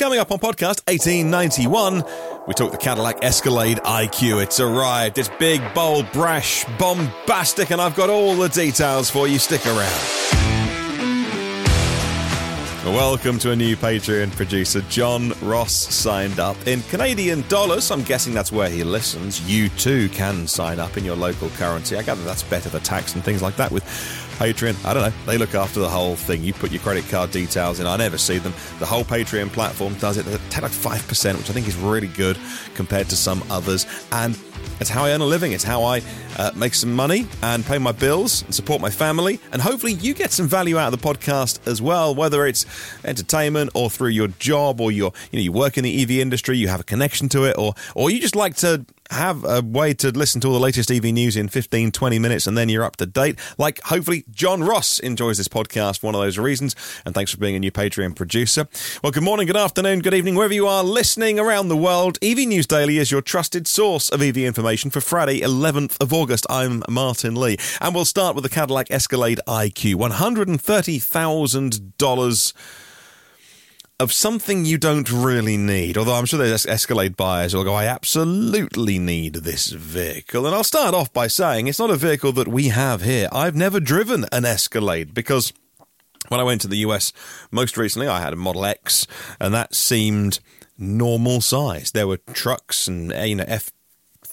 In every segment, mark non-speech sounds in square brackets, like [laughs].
Coming up on podcast 1891, we talk the Cadillac Escalade IQ. It's arrived. It's big, bold, brash, bombastic, and I've got all the details for you. Stick around. Welcome to a new Patreon producer. John Ross signed up in Canadian dollars. I'm guessing that's where he listens. You too can sign up in your local currency. I gather that's better for tax and things like that with Patreon. I don't know. They look after the whole thing. You put your credit card details in. I never see them. The whole Patreon platform does it. They take like 5%, which I think is really good compared to some others. And it's how I earn a living. It's how I uh, make some money and pay my bills and support my family. And hopefully, you get some value out of the podcast as well, whether it's entertainment or through your job or your, you know, you work in the EV industry, you have a connection to it, or or you just like to have a way to listen to all the latest EV news in 15, 20 minutes and then you're up to date. Like, hopefully, John Ross enjoys this podcast for one of those reasons. And thanks for being a new Patreon producer. Well, good morning, good afternoon, good evening, wherever you are listening around the world. EV News Daily is your trusted source of EV information for Friday, 11th of August. I'm Martyn Lee. And we'll start with the Cadillac Escalade IQ. $130,000 of something you don't really need. Although I'm sure there's Escalade buyers who'll go, I absolutely need this vehicle. And I'll start off by saying it's not a vehicle that we have here. I've never driven an Escalade because when I went to the US most recently, I had a Model X, and that seemed normal size. There were trucks and you know F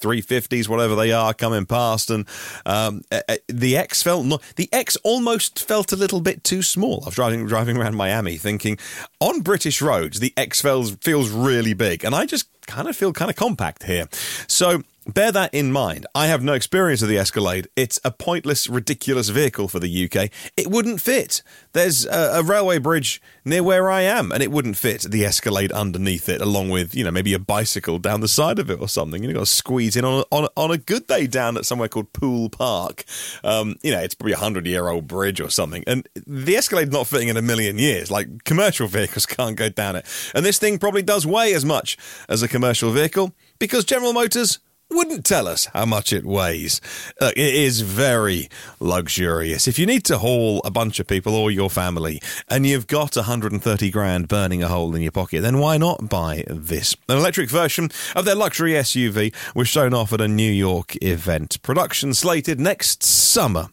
350s, whatever they are, coming past, and um, the X felt not, the X almost felt a little bit too small. I was driving driving around Miami, thinking on British roads the X feels feels really big, and I just kind of feel kind of compact here. So Bear that in mind. I have no experience of the Escalade. It's a pointless, ridiculous vehicle for the UK. It wouldn't fit. There's a, a, railway bridge near where I am, and it wouldn't fit the Escalade underneath it, along with, you know, maybe a bicycle down the side of it or something. You've got to squeeze in on a, on, on a good day down at somewhere called Poole Park. Um, you know, it's probably a 100 year old bridge or something. And the Escalade's not fitting in a million years. Like, commercial [laughs] vehicles can't go down it. And this thing probably does weigh as much as a commercial vehicle because General Motors wouldn't tell us how much it weighs. Uh, it is very luxurious. If you need to haul a bunch of people or your family and you've got 130 grand burning a hole in your pocket, then why not buy this? An electric version of their luxury SUV was shown off at a New York event. Production slated next summer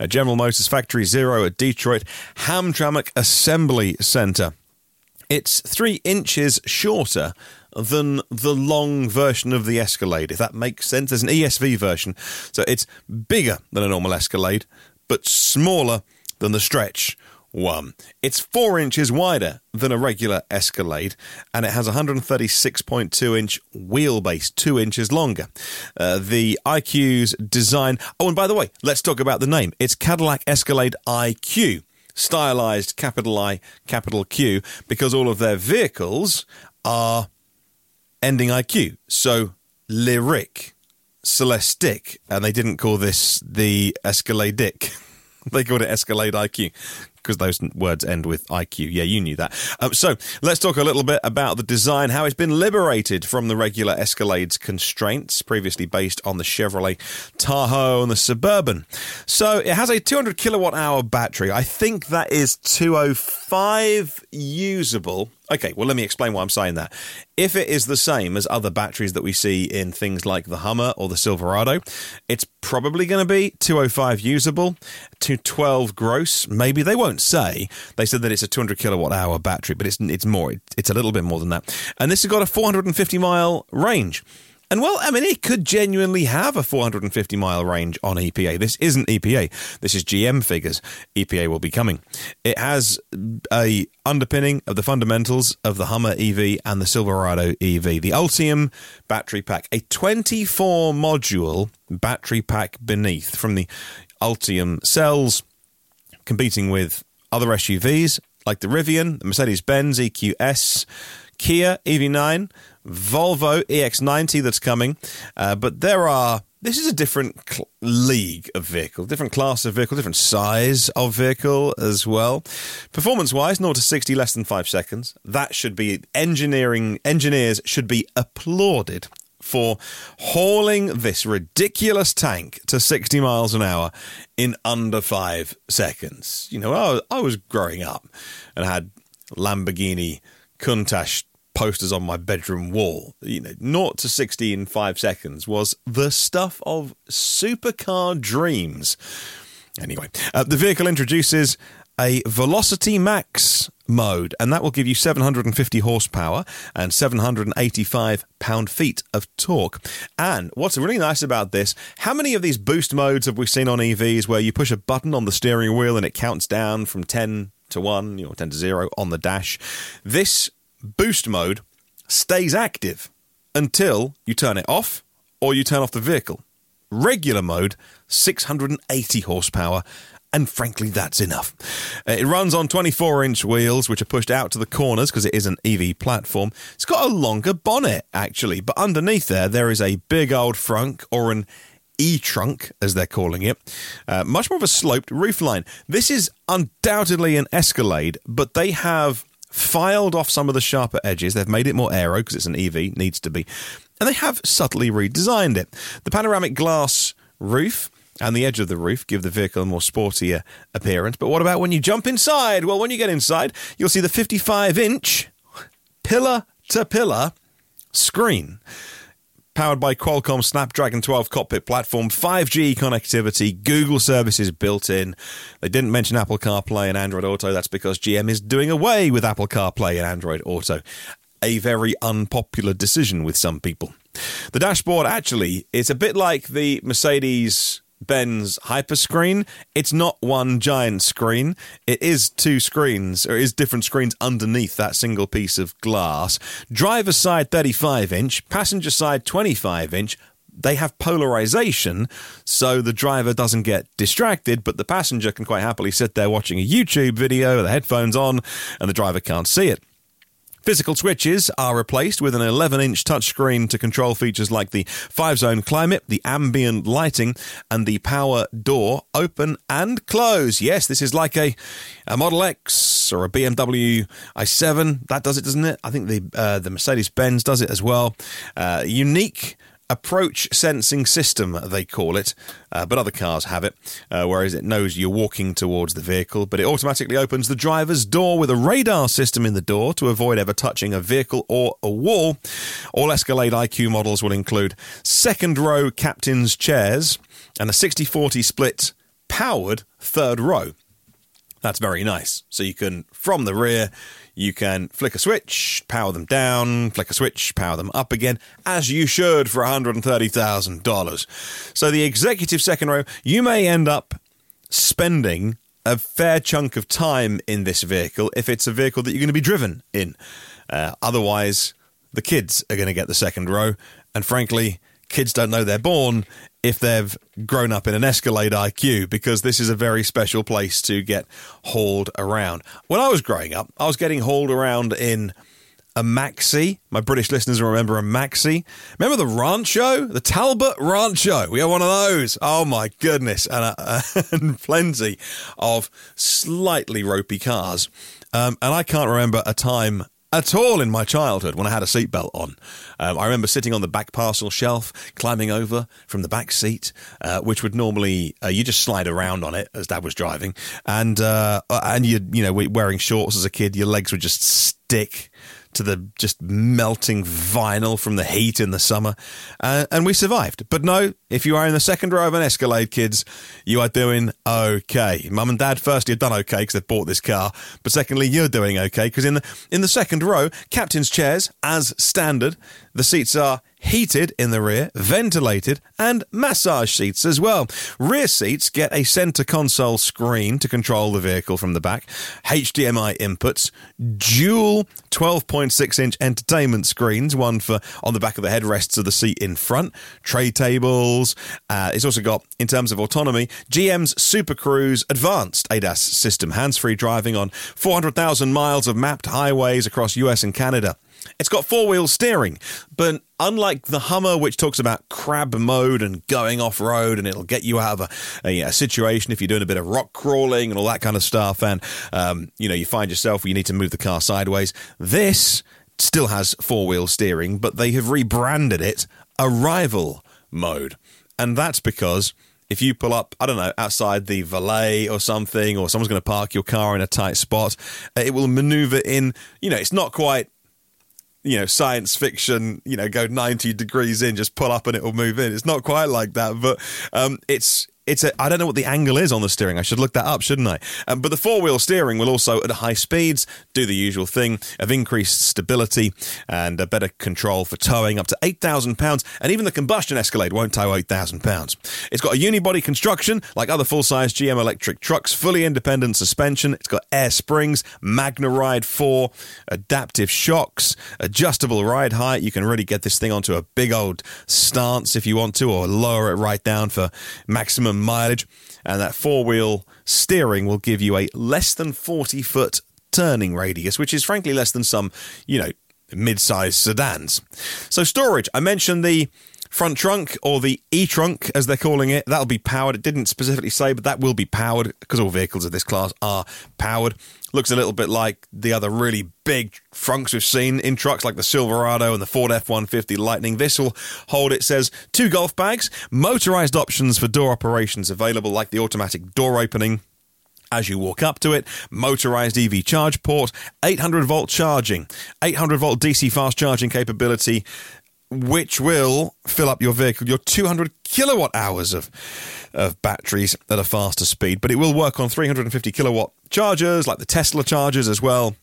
at General Motors Factory Zero at Detroit Hamtramck Assembly Center. It's three inches shorter than the long version of the Escalade, if that makes sense. There's an ESV version, so it's bigger than a normal Escalade, but smaller than the stretch one. It's four inches wider than a regular Escalade, and it has 136.2 inch wheelbase, two inches longer. Uh, the IQ's design. Oh, and by the way, let's talk about the name. It's Cadillac Escalade IQ stylized capital I, capital Q, because all of their vehicles are ending IQ. So Lyriq, Celestiq, and they didn't call this the Escalade Dick. [laughs] they called it Escalade IQ because those words end with IQ. Yeah, you knew that. Um, so let's talk a little bit about the design, how it's been liberated from the regular Escalade's constraints, previously based on the Chevrolet Tahoe and the Suburban. So it has a 200 kilowatt hour battery. I think that is 205 usable Okay, well, let me explain why I'm saying that. If it is the same as other batteries that we see in things like the Hummer or the Silverado, it's probably going to be 205 usable, 212 gross. Maybe they won't say. They said that it's a 200 kilowatt hour battery, but it's it's more. It's a little bit more than that. And this has got a 450 mile range. And well, I mean, it could genuinely have a 450 mile range on EPA. This isn't EPA. This is GM figures. EPA will be coming. It has a underpinning of the fundamentals of the Hummer EV and the Silverado EV. The Ultium battery pack, a 24 module battery pack beneath from the Ultium cells, competing with other SUVs like the Rivian, the Mercedes Benz EQS, Kia EV9, Volvo EX90 that's coming. Uh, but there are this is a different cl- league of vehicle, different class of vehicle, different size of vehicle as well. Performance wise, 0 to 60 less than five seconds. That should be engineering, engineers should be applauded for hauling this ridiculous tank to 60 miles an hour in under five seconds. You know, I was, I was growing up and had Lamborghini Countach posters on my bedroom wall. You know, 0 to 60 in five seconds was the stuff of supercar dreams. Anyway, uh, the vehicle introduces a Velocity Max mode, and that will give you 750 horsepower and 785 pound feet of torque. And what's really nice about this, how many of these boost modes have we seen on EVs where you push a button on the steering wheel and it counts down from 10 to 1 or 10 to 0 on the dash? This boost mode stays active until you turn it off or you turn off the vehicle. Regular mode, 680 horsepower and frankly, that's enough. Uh, it runs on 24 inch wheels, which are pushed out to the corners because it is an EV platform. It's got a longer bonnet, actually, but underneath there, there is a big old frunk or an E trunk, as they're calling it, uh, much more of a sloped roofline. This is undoubtedly an Escalade, but they have filed off some of the sharper edges. They've made it more aero because it's an EV, needs to be. And they have subtly redesigned it. The panoramic glass roof and the edge of the roof give the vehicle a more sportier appearance. But what about when you jump inside? Well, when you get inside, you'll see the 55 inch pillar to pillar screen. Powered by Qualcomm Snapdragon 12 cockpit platform, 5G connectivity, Google services built in. They didn't mention Apple CarPlay and Android Auto. That's because GM is doing away with Apple CarPlay and Android Auto. A very unpopular decision with some people. The dashboard actually is a bit like the Mercedes Benz Hyperscreen, it's not one giant screen. It is two screens, or is different screens underneath that single piece of glass. Driver side 35 inch, passenger side 25 inch. They have polarization, so the driver doesn't get distracted, but the passenger can quite happily sit there watching a YouTube video, with the headphones on, and the driver can't see it. Physical switches are replaced with an 11 inch touchscreen to control features like the 5 zone climate, the ambient lighting, and the power door open and close. Yes, this is like a, a Model X or a BMW i7. That does it, doesn't it? I think the, uh, the Mercedes Benz does it as well. Uh, unique approach sensing system, they call it, uh, but other cars have it, uh, whereas it knows you're walking towards the vehicle, but it automatically opens the driver's door with a radar system in the door to avoid ever touching a vehicle or a wall. All Escalade IQ models will include second row captain's chairs and a 60 40 split powered third row. That's very nice. So you can, from the rear, you can flick a switch, power them down, flick a switch, power them up again, as you should for $130,000. So the executive second row, you may end up spending a fair chunk of time in this vehicle if it's a vehicle that you're going to be driven in. Uh, otherwise, the kids are going to get the second row. And frankly, kids don't know they're born if they've grown up in an Escalade IQ because this is a very special place to get hauled around. When I was growing up, I was getting hauled around in a Maxi. My British listeners remember a Maxi. Remember the Rancho? The Talbot Rancho. We had one of those. Oh my goodness. And, uh, [laughs] and plenty of slightly ropey cars. Um, and I can't remember a time at all in my childhood when I had a seatbelt on. Um, I remember sitting on the back parcel shelf, climbing over from the back seat, uh, which would normally uh, you just slide around on it as Dad was driving, and uh, and you you know wearing shorts as a kid, your legs would just stick to the just melting vinyl from the heat in the summer. Uh, and we survived. But no, if you are in the second row of an Escalade, kids, you are doing okay. Mum and dad, firstly, have done okay because they've bought this car. But secondly, you're doing okay because in the, in the second row, captain's chairs, as standard, the seats are heated in the rear, ventilated, and massage seats as well. Rear seats get a center console screen to control the vehicle from the back, HDMI inputs, dual 12.6 inch entertainment screens, one for on the back of the headrests of the seat in front, tray tables. Uh, it's also got, in terms of autonomy, GM's Super Cruise Advanced ADAS system, hands free driving on 400,000 miles of mapped highways across US and Canada. It's got four wheel steering, but unlike the Hummer, which talks about crab mode and going off road, and it'll get you out of a, a, a, situation if you're doing a bit of rock crawling and all that kind of stuff, and um, you know you find yourself where you need to move the car sideways. This still has four wheel steering, but they have rebranded it Arrival mode, and that's because if you pull up, I don't know, outside the valet or something, or someone's going to park your car in a tight spot, it will maneuver in, you know, it's not quite you know, science fiction, you know, go 90 degrees in, just pull up and it will move in. It's not quite like that, but um, it's it's a I don't know what the angle is on the steering. I should look that up, shouldn't I? Um, but the four wheel steering will also, at high speeds, do the usual thing of increased stability and a better control for towing up to eight thousand pounds. And even the combustion Escalade won't tow eight thousand pounds. It's got a unibody construction like other full size GM electric trucks, fully independent suspension. It's got air springs, Magna Ride four, adaptive shocks, adjustable ride height. You can really get this thing onto a big old stance if you want to, or lower it right down for maximum mileage, and that four wheel steering will give you a less than 40 foot turning radius, which is frankly less than some, you know, mid sized sedans. So, storage, I mentioned the front trunk or the e trunk as they're calling it that'll be powered it didn't specifically say but that will be powered because all vehicles of this class are powered looks a little bit like the other really big trunks we've seen in trucks like the Silverado and the Ford F-150 Lightning. This will hold, it says, two golf bags, motorized options for door operations available like the automatic door opening, as you walk up to it, motorized EV charge port, 800 volt charging, 800 volt DC fast charging capability, which will fill up your vehicle, your 200 kilowatt hours of, of batteries at a faster speed. But it will work on 350 kilowatt chargers, like the Tesla chargers as well,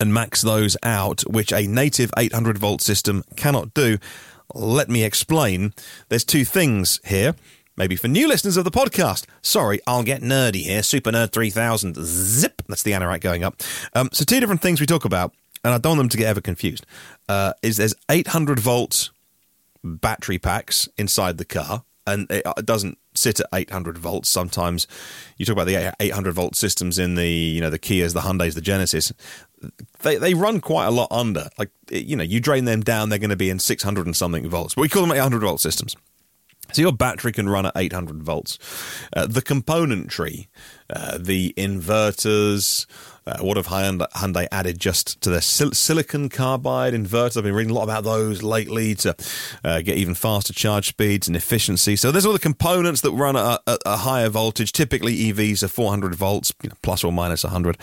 and max those out, which a native 800 volt system cannot do. Let me explain. There's two things here. Maybe for new listeners of the podcast. Sorry, I'll get nerdy here. Super Nerd 3000. Zip. That's the anorak going up. Um, so, two different things we talk about and I don't want them to get ever confused, uh, is there's 800 volt battery packs inside the car, and it doesn't sit at 800 volts. Sometimes you talk about the 800 volt systems in the you know the Kias, the Hyundai's, the Genesis. They they run quite a lot under. Like you know, you drain them down, they're going to be in 600 and something volts. But we call them 800 volt systems. So your battery can run at 800 volts. Uh, the componentry, uh, the inverters, uh, what have Hyundai added just to their sil- silicon carbide inverters? I've been reading a lot about those lately to uh, get even faster charge speeds and efficiency. So there's all the components that run at a, a higher voltage. Typically, EVs are 400 volts, you know, plus or minus 100.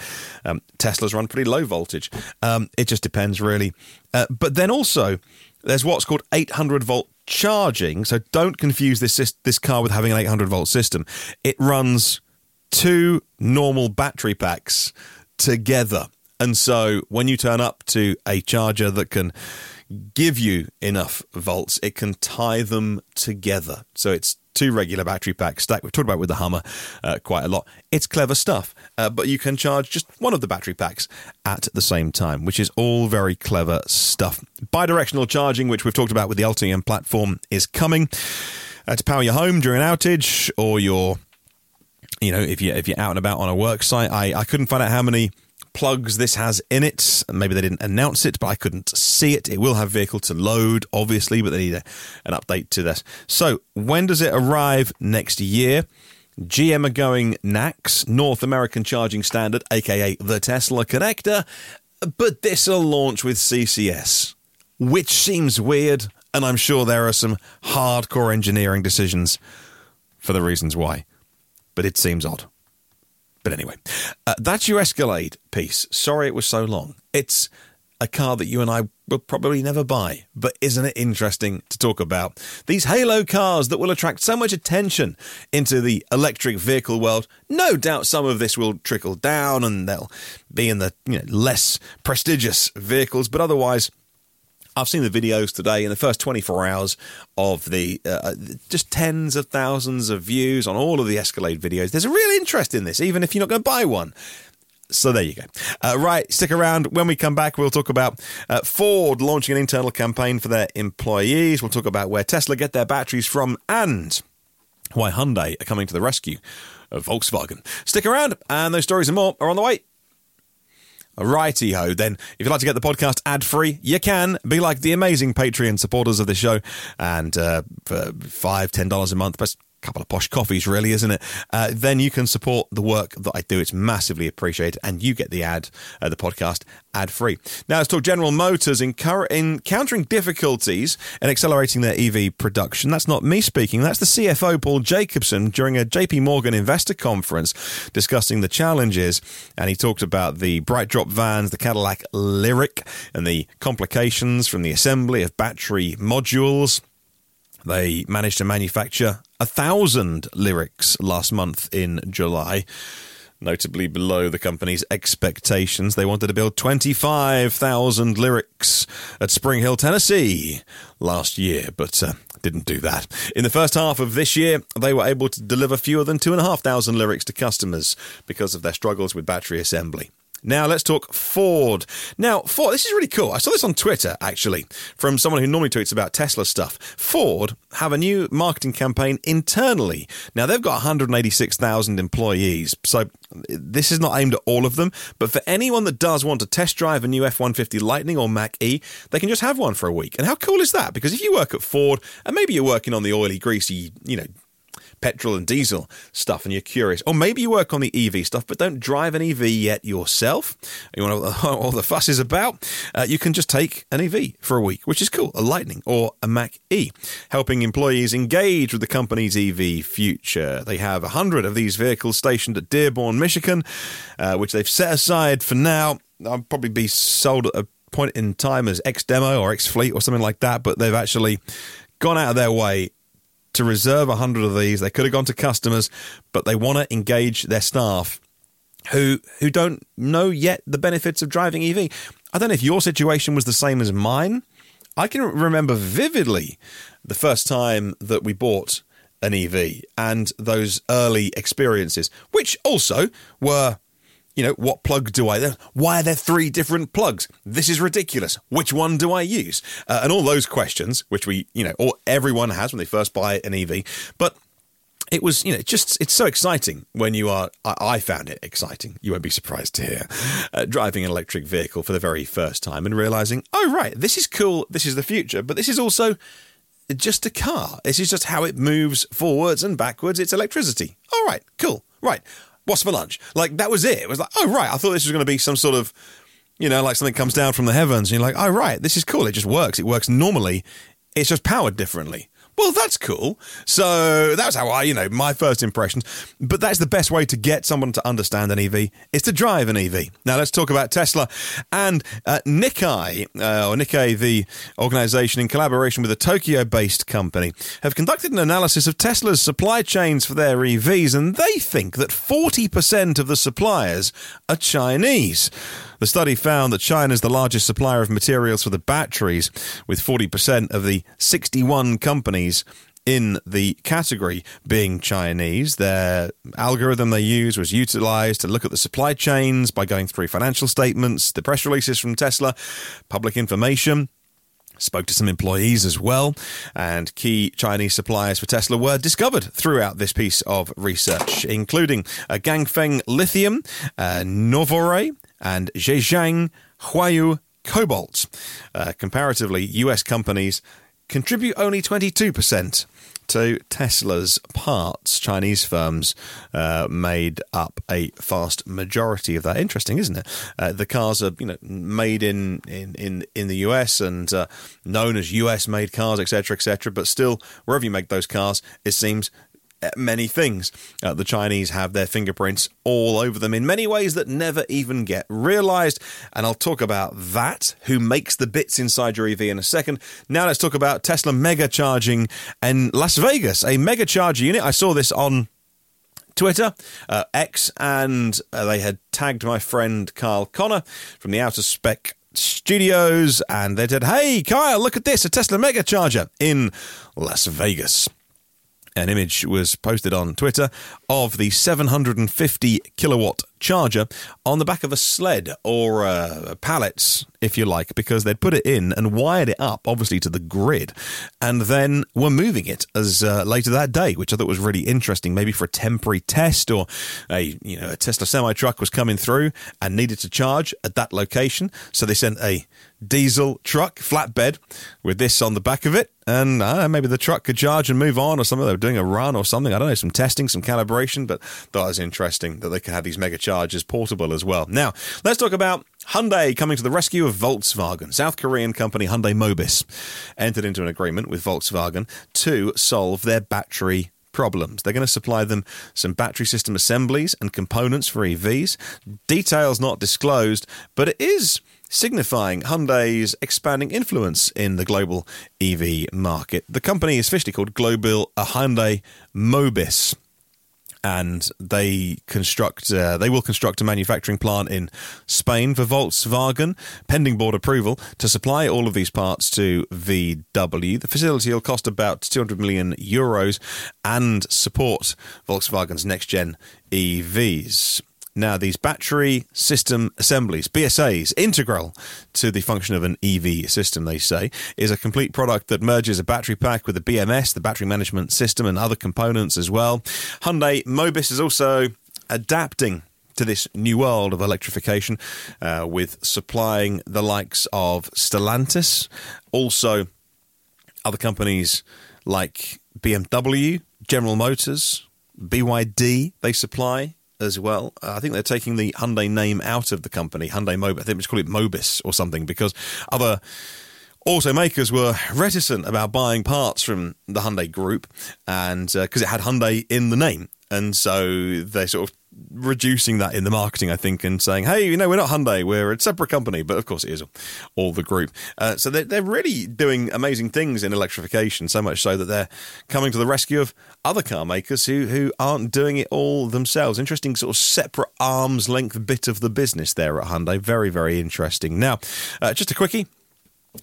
Um, Teslas run pretty low voltage. Um, it just depends, really. Uh, but then also, there's what's called 800 volt charging. So don't confuse this this car with having an 800 volt system. It runs two normal battery packs together. And so when you turn up to a charger that can give you enough volts, it can tie them together. So it's two regular battery packs stacked. We've talked about with the Hummer uh, quite a lot. It's clever stuff, uh, but you can charge just one of the battery packs at the same time, which is all very clever stuff. Bidirectional charging, which we've talked about with the Ultium platform, is coming uh, to power your home during an outage or your you know, if you if you're out and about on a work site, I, I couldn't find out how many plugs this has in it. Maybe they didn't announce it, but I couldn't see it. It will have vehicle to load, obviously, but they need a, an update to this. So when does it arrive next year? GM are going NACS, North American Charging Standard, aka the Tesla connector, but this will launch with CCS, which seems weird, and I'm sure there are some hardcore engineering decisions for the reasons why but it seems odd. But anyway, uh, that's your Escalade piece. Sorry it was so long. It's a car that you and I will probably never buy, but isn't it interesting to talk about? These halo cars that will attract so much attention into the electric vehicle world. No doubt some of this will trickle down and they'll be in the you know, less prestigious vehicles, but otherwise, I've seen the videos today in the first 24 hours of the uh, uh, just tens of thousands of views on all of the Escalade videos. There's a real interest in this, even if you're not going to buy one. So there you go. Uh, right, stick around. When we come back, we'll talk about uh, Ford launching an internal campaign for their employees. We'll talk about where Tesla get their batteries from and why Hyundai are coming to the rescue of Volkswagen. Stick around, and those stories and more are on the way. Righty ho, then. If you'd like to get the podcast ad free, you can be like the amazing Patreon supporters of the show. And uh, for five, ten dollars a month, couple of posh coffees, really, isn't it? Uh, then you can support the work that I do. It's massively appreciated, and you get the ad, uh, the podcast, ad free. Now let's talk General Motors encountering difficulties in accelerating their EV production. That's not me speaking. That's the CFO Paul Jacobson during a JP Morgan investor conference discussing the challenges, and he talked about the BrightDrop vans, the Cadillac Lyriq, and the complications from the assembly of battery modules. They managed to manufacture a thousand Lyriqs last month in July, notably below the company's expectations. They wanted to build 25,000 Lyriqs at Spring Hill, Tennessee last year, but uh, didn't do that. In the first half of this year, they were able to deliver fewer than 2,500 Lyriqs to customers because of their struggles with battery assembly. Now let's talk Ford. Now, Ford, this is really cool. I saw this on Twitter actually from someone who normally tweets about Tesla stuff. Ford have a new marketing campaign internally. Now they've got 186,000 employees, so this is not aimed at all of them. But for anyone that does want to test drive a new F150 Lightning or Mach E, they can just have one for a week. And how cool is that? Because if you work at Ford and maybe you're working on the oily, greasy, you know, petrol and diesel stuff and you're curious, or maybe you work on the EV stuff but don't drive an EV yet yourself, you want to know [laughs] what all the fuss is about, uh, you can just take an EV for a week, which is cool, a Lightning or a Mach E, helping employees engage with the company's EV future. They have 100 of these vehicles stationed at Dearborn, Michigan, uh, which they've set aside for now. I'll probably be sold at a point in time as X Demo or X Fleet or something like that, but they've actually gone out of their way to reserve 100 of these. They could have gone to customers, but they want to engage their staff who who don't know yet the benefits of driving EV. I don't know if your situation was the same as mine. I can remember vividly the first time that we bought an EV and those early experiences, which also were you know, what plug do I? Why are there three different plugs? This is ridiculous. Which one do I use? Uh, and all those questions, which we, you know, or everyone has when they first buy an EV. But it was, you know, just it's so exciting when you are. I, found it exciting. You won't be surprised to hear uh, driving an electric vehicle for the very first time and realizing, oh right, this is cool. This is the future, but this is also just a car. This is just how it moves forwards and backwards. It's electricity. All right, cool. Right what's for lunch? Like that was it. It was like, oh right, I thought this was going to be some sort of, you know, like something comes down from the heavens, and you're like, oh right, this is cool. It just works. It works normally. It's just powered differently well, that's cool. So that's how I, you know, my first impressions. But that's the best way to get someone to understand an EV is to drive an EV. Now let's talk about Tesla and uh, Nikkei, uh, or Nikkei, the organization in collaboration with a Tokyo-based company, have conducted an analysis of Tesla's supply chains for their EVs, and they think that 40% of the suppliers are Chinese. The study found that China is the largest supplier of materials for the batteries, with 40% of the 61 companies in the category being Chinese. Their algorithm they used was utilized to look at the supply chains by going through financial statements, the press releases from Tesla, public information. Spoke to some employees as well, and key Chinese suppliers for Tesla were discovered throughout this piece of research, including uh, Ganfeng Lithium, uh, Novore, and Zhejiang Huayou Cobalt. Uh, comparatively, US companies contribute only 22% to Tesla's parts. Chinese firms uh, made up a vast majority of that. Interesting, isn't it? Uh, the cars are, you know, made in in in, in the US and uh, known as US made cars, etc., etc. But still, wherever you make those cars, it seems many things. Uh, the Chinese have their fingerprints all over them in many ways that never even get realized. And I'll talk about that, who makes the bits inside your EV in a second. Now let's talk about Tesla mega charging in Las Vegas, a mega charger unit. I saw this on Twitter, uh, X, and uh, they had tagged my friend Kyle Conner from the Out of Spec Studios, and they said, "Hey, Kyle, look at this—a Tesla mega charger in Las Vegas." An image was posted on Twitter of the 750 kilowatt charger on the back of a sled or uh, pallets, if you like, because they'd put it in and wired it up, obviously, to the grid, and then were moving it as uh, later that day, which I thought was really interesting, maybe for a temporary test or a you know a Tesla semi truck was coming through and needed to charge at that location, so they sent a diesel truck flatbed with this on the back of it and uh, maybe the truck could charge and move on or something they were doing a run or something i don't know some testing some calibration but that was interesting that they could have these mega chargers portable as well now let's talk about Hyundai coming to the rescue of Volkswagen. South Korean company Hyundai Mobis entered into an agreement with Volkswagen to solve their battery problems. They're going to supply them some battery system assemblies and components for EVs. Details not disclosed, but it is signifying Hyundai's expanding influence in the global EV market. The company is officially called Global Hyundai Mobis and they construct uh, they will construct a manufacturing plant in Spain for Volkswagen pending board approval to supply all of these parts to VW the facility will cost about 200 million euros and support Volkswagen's next gen EVs now, these battery system assemblies, BSAs, integral to the function of an EV system, they say, is a complete product that merges a battery pack with a BMS, the battery management system, and other components as well. Hyundai Mobis is also adapting to this new world of electrification uh, with supplying the likes of Stellantis, also other companies like BMW, General Motors, BYD, they supply as well. Uh, I think they're taking the Hyundai name out of the company, Hyundai Mobis. I think we should call it Mobis or something because other automakers were reticent about buying parts from the Hyundai group and because uh, it had Hyundai in the name. And so they sort of reducing that in the marketing, I think, and saying, hey, you know, we're not Hyundai, we're a separate company. But of course, it is all the group. Uh, so they're, they're really doing amazing things in electrification, so much so that they're coming to the rescue of other car makers who, who aren't doing it all themselves. Interesting, sort of separate arm's length bit of the business there at Hyundai. Very, very interesting. Now, uh, just a quickie.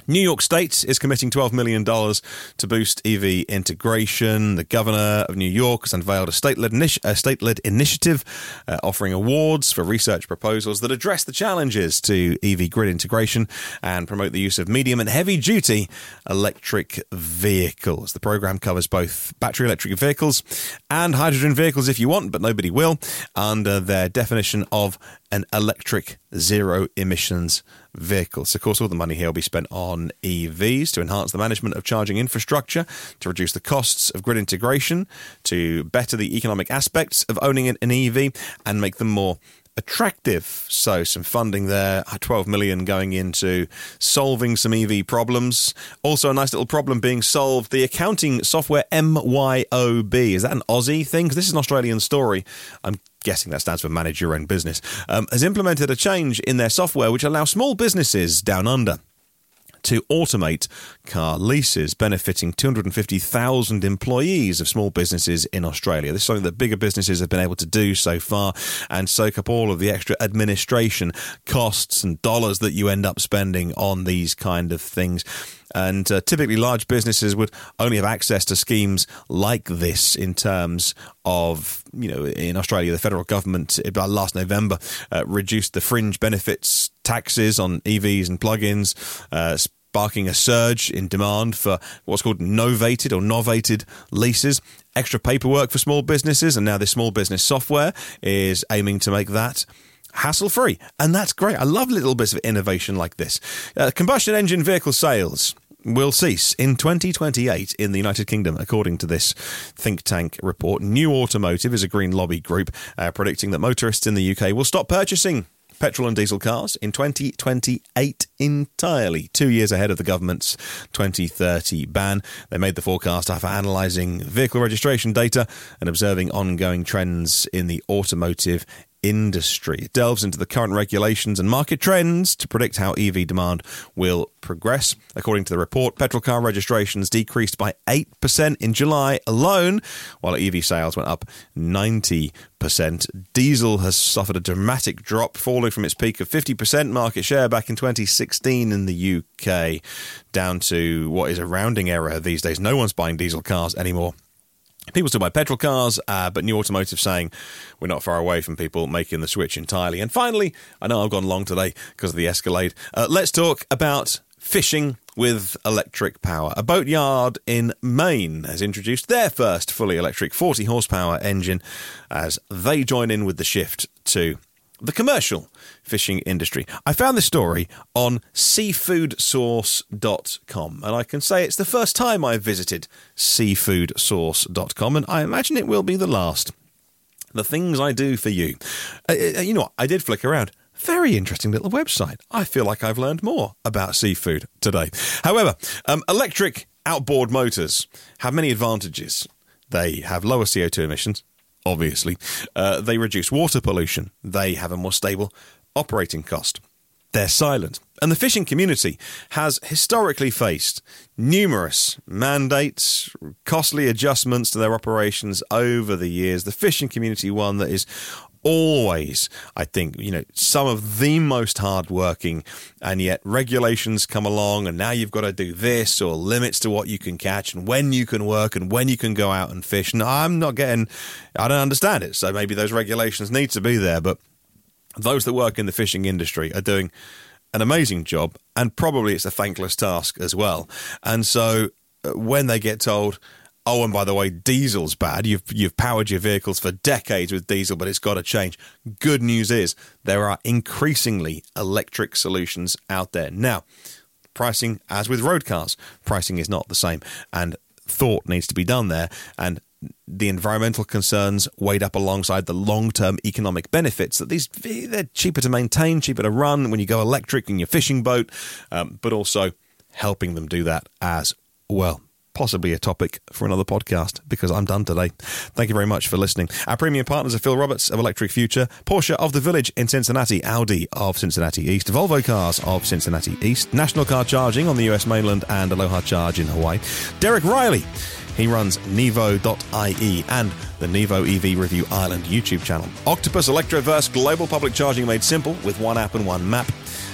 New York State is committing $12 million to boost EV integration. The governor of New York has unveiled a state led initi- initiative uh, offering awards for research proposals that address the challenges to EV grid integration and promote the use of medium and heavy duty electric vehicles. The program covers both battery electric vehicles and hydrogen vehicles if you want, but nobody will, under their definition of an electric zero emissions vehicles. Of course, all the money here will be spent on EVs to enhance the management of charging infrastructure, to reduce the costs of grid integration, to better the economic aspects of owning an EV, and make them more attractive. So some funding there, uh, 12 million going into solving some EV problems. Also a nice little problem being solved, the accounting software MYOB. Is that an Aussie thing? Because this is an Australian story. I'm guessing that stands for manage your own business, um, has implemented a change in their software which allows small businesses down under to automate car leases, benefiting 250,000 employees of small businesses in Australia. This is something that bigger businesses have been able to do so far and soak up all of the extra administration costs and dollars that you end up spending on these kind of things. And uh, typically, large businesses would only have access to schemes like this in terms of, you know, in Australia, the federal government about last November uh, reduced the fringe benefits taxes on EVs and plug-ins. Uh, sparking a surge in demand for what's called novated or novated leases, extra paperwork for small businesses, and now this small business software is aiming to make that hassle free. And that's great. I love little bits of innovation like this. Uh, combustion engine vehicle sales will cease in 2028 in the United Kingdom, according to this think tank report. New Automotive is a green lobby group uh, predicting that motorists in the UK will stop purchasing petrol and diesel cars in 2028 entirely, two years ahead of the government's 2030 ban. They made the forecast after analysing vehicle registration data and observing ongoing trends in the automotive industry. It delves into the current regulations and market trends to predict how EV demand will progress. According to the report, petrol car registrations decreased by 8% in July alone, while EV sales went up 90%. Diesel has suffered a dramatic drop, falling from its peak of 50% market share back in 2016 in the UK down to what is a rounding error these days. No one's buying diesel cars anymore People still buy petrol cars, uh, but New Automotive saying we're not far away from people making the switch entirely. And finally, I know I've gone long today because of the Escalade. Uh, let's talk about fishing with electric power. A boatyard in Maine has introduced their first fully electric 40 horsepower engine as they join in with the shift to the commercial fishing industry. I found this story on seafoodsource.com, and I can say it's the first time I've visited seafoodsource.com, and I imagine it will be the last. The things I do for you. Uh, uh you know what? I did flick around. Very interesting little website. I feel like I've learned more about seafood today. However, um, electric outboard motors have many advantages. They have lower CO2 emissions, obviously. Uh, they reduce water pollution. They have a more stable operating cost. They're silent. And the fishing community has historically faced numerous mandates, costly adjustments to their operations over the years. The fishing community, one that is always, I think, you know, some of the most hardworking, and yet regulations come along, and now you've got to do this or limits to what you can catch and when you can work and when you can go out and fish. And I'm not getting, I don't understand it. So maybe those regulations need to be there, but those that work in the fishing industry are doing an amazing job, and probably it's a thankless task as well. And so uh, when they get told, Oh, and by the way, diesel's bad. You've you've powered your vehicles for decades with diesel, but it's got to change. Good news is there are increasingly electric solutions out there. Now, pricing as with road cars, pricing is not the same and thought needs to be done there and the environmental concerns weighed up alongside the long-term economic benefits that these they're cheaper to maintain, cheaper to run when you go electric in your fishing boat, um, but also helping them do that as well possibly a topic for another podcast because I'm done today. Thank you very much for listening. Our premium partners are Phil Roberts of Electric Future, Porsche of the Village in Cincinnati, Audi of Cincinnati East, Volvo Cars of Cincinnati East, National Car Charging on the US mainland, and Aloha Charge in Hawaii. Derek Riley. He runs Nevo.ie and the Nevo EV Review Ireland YouTube channel. Octopus Electroverse Global Public Charging made simple with one app and one map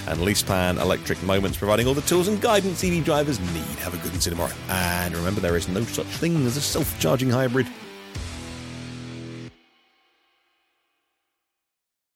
and LeasePlan Electric Moments, providing all the tools and guidance EV drivers need. Have a good one, tomorrow. And remember, there is no such thing as a self charging hybrid.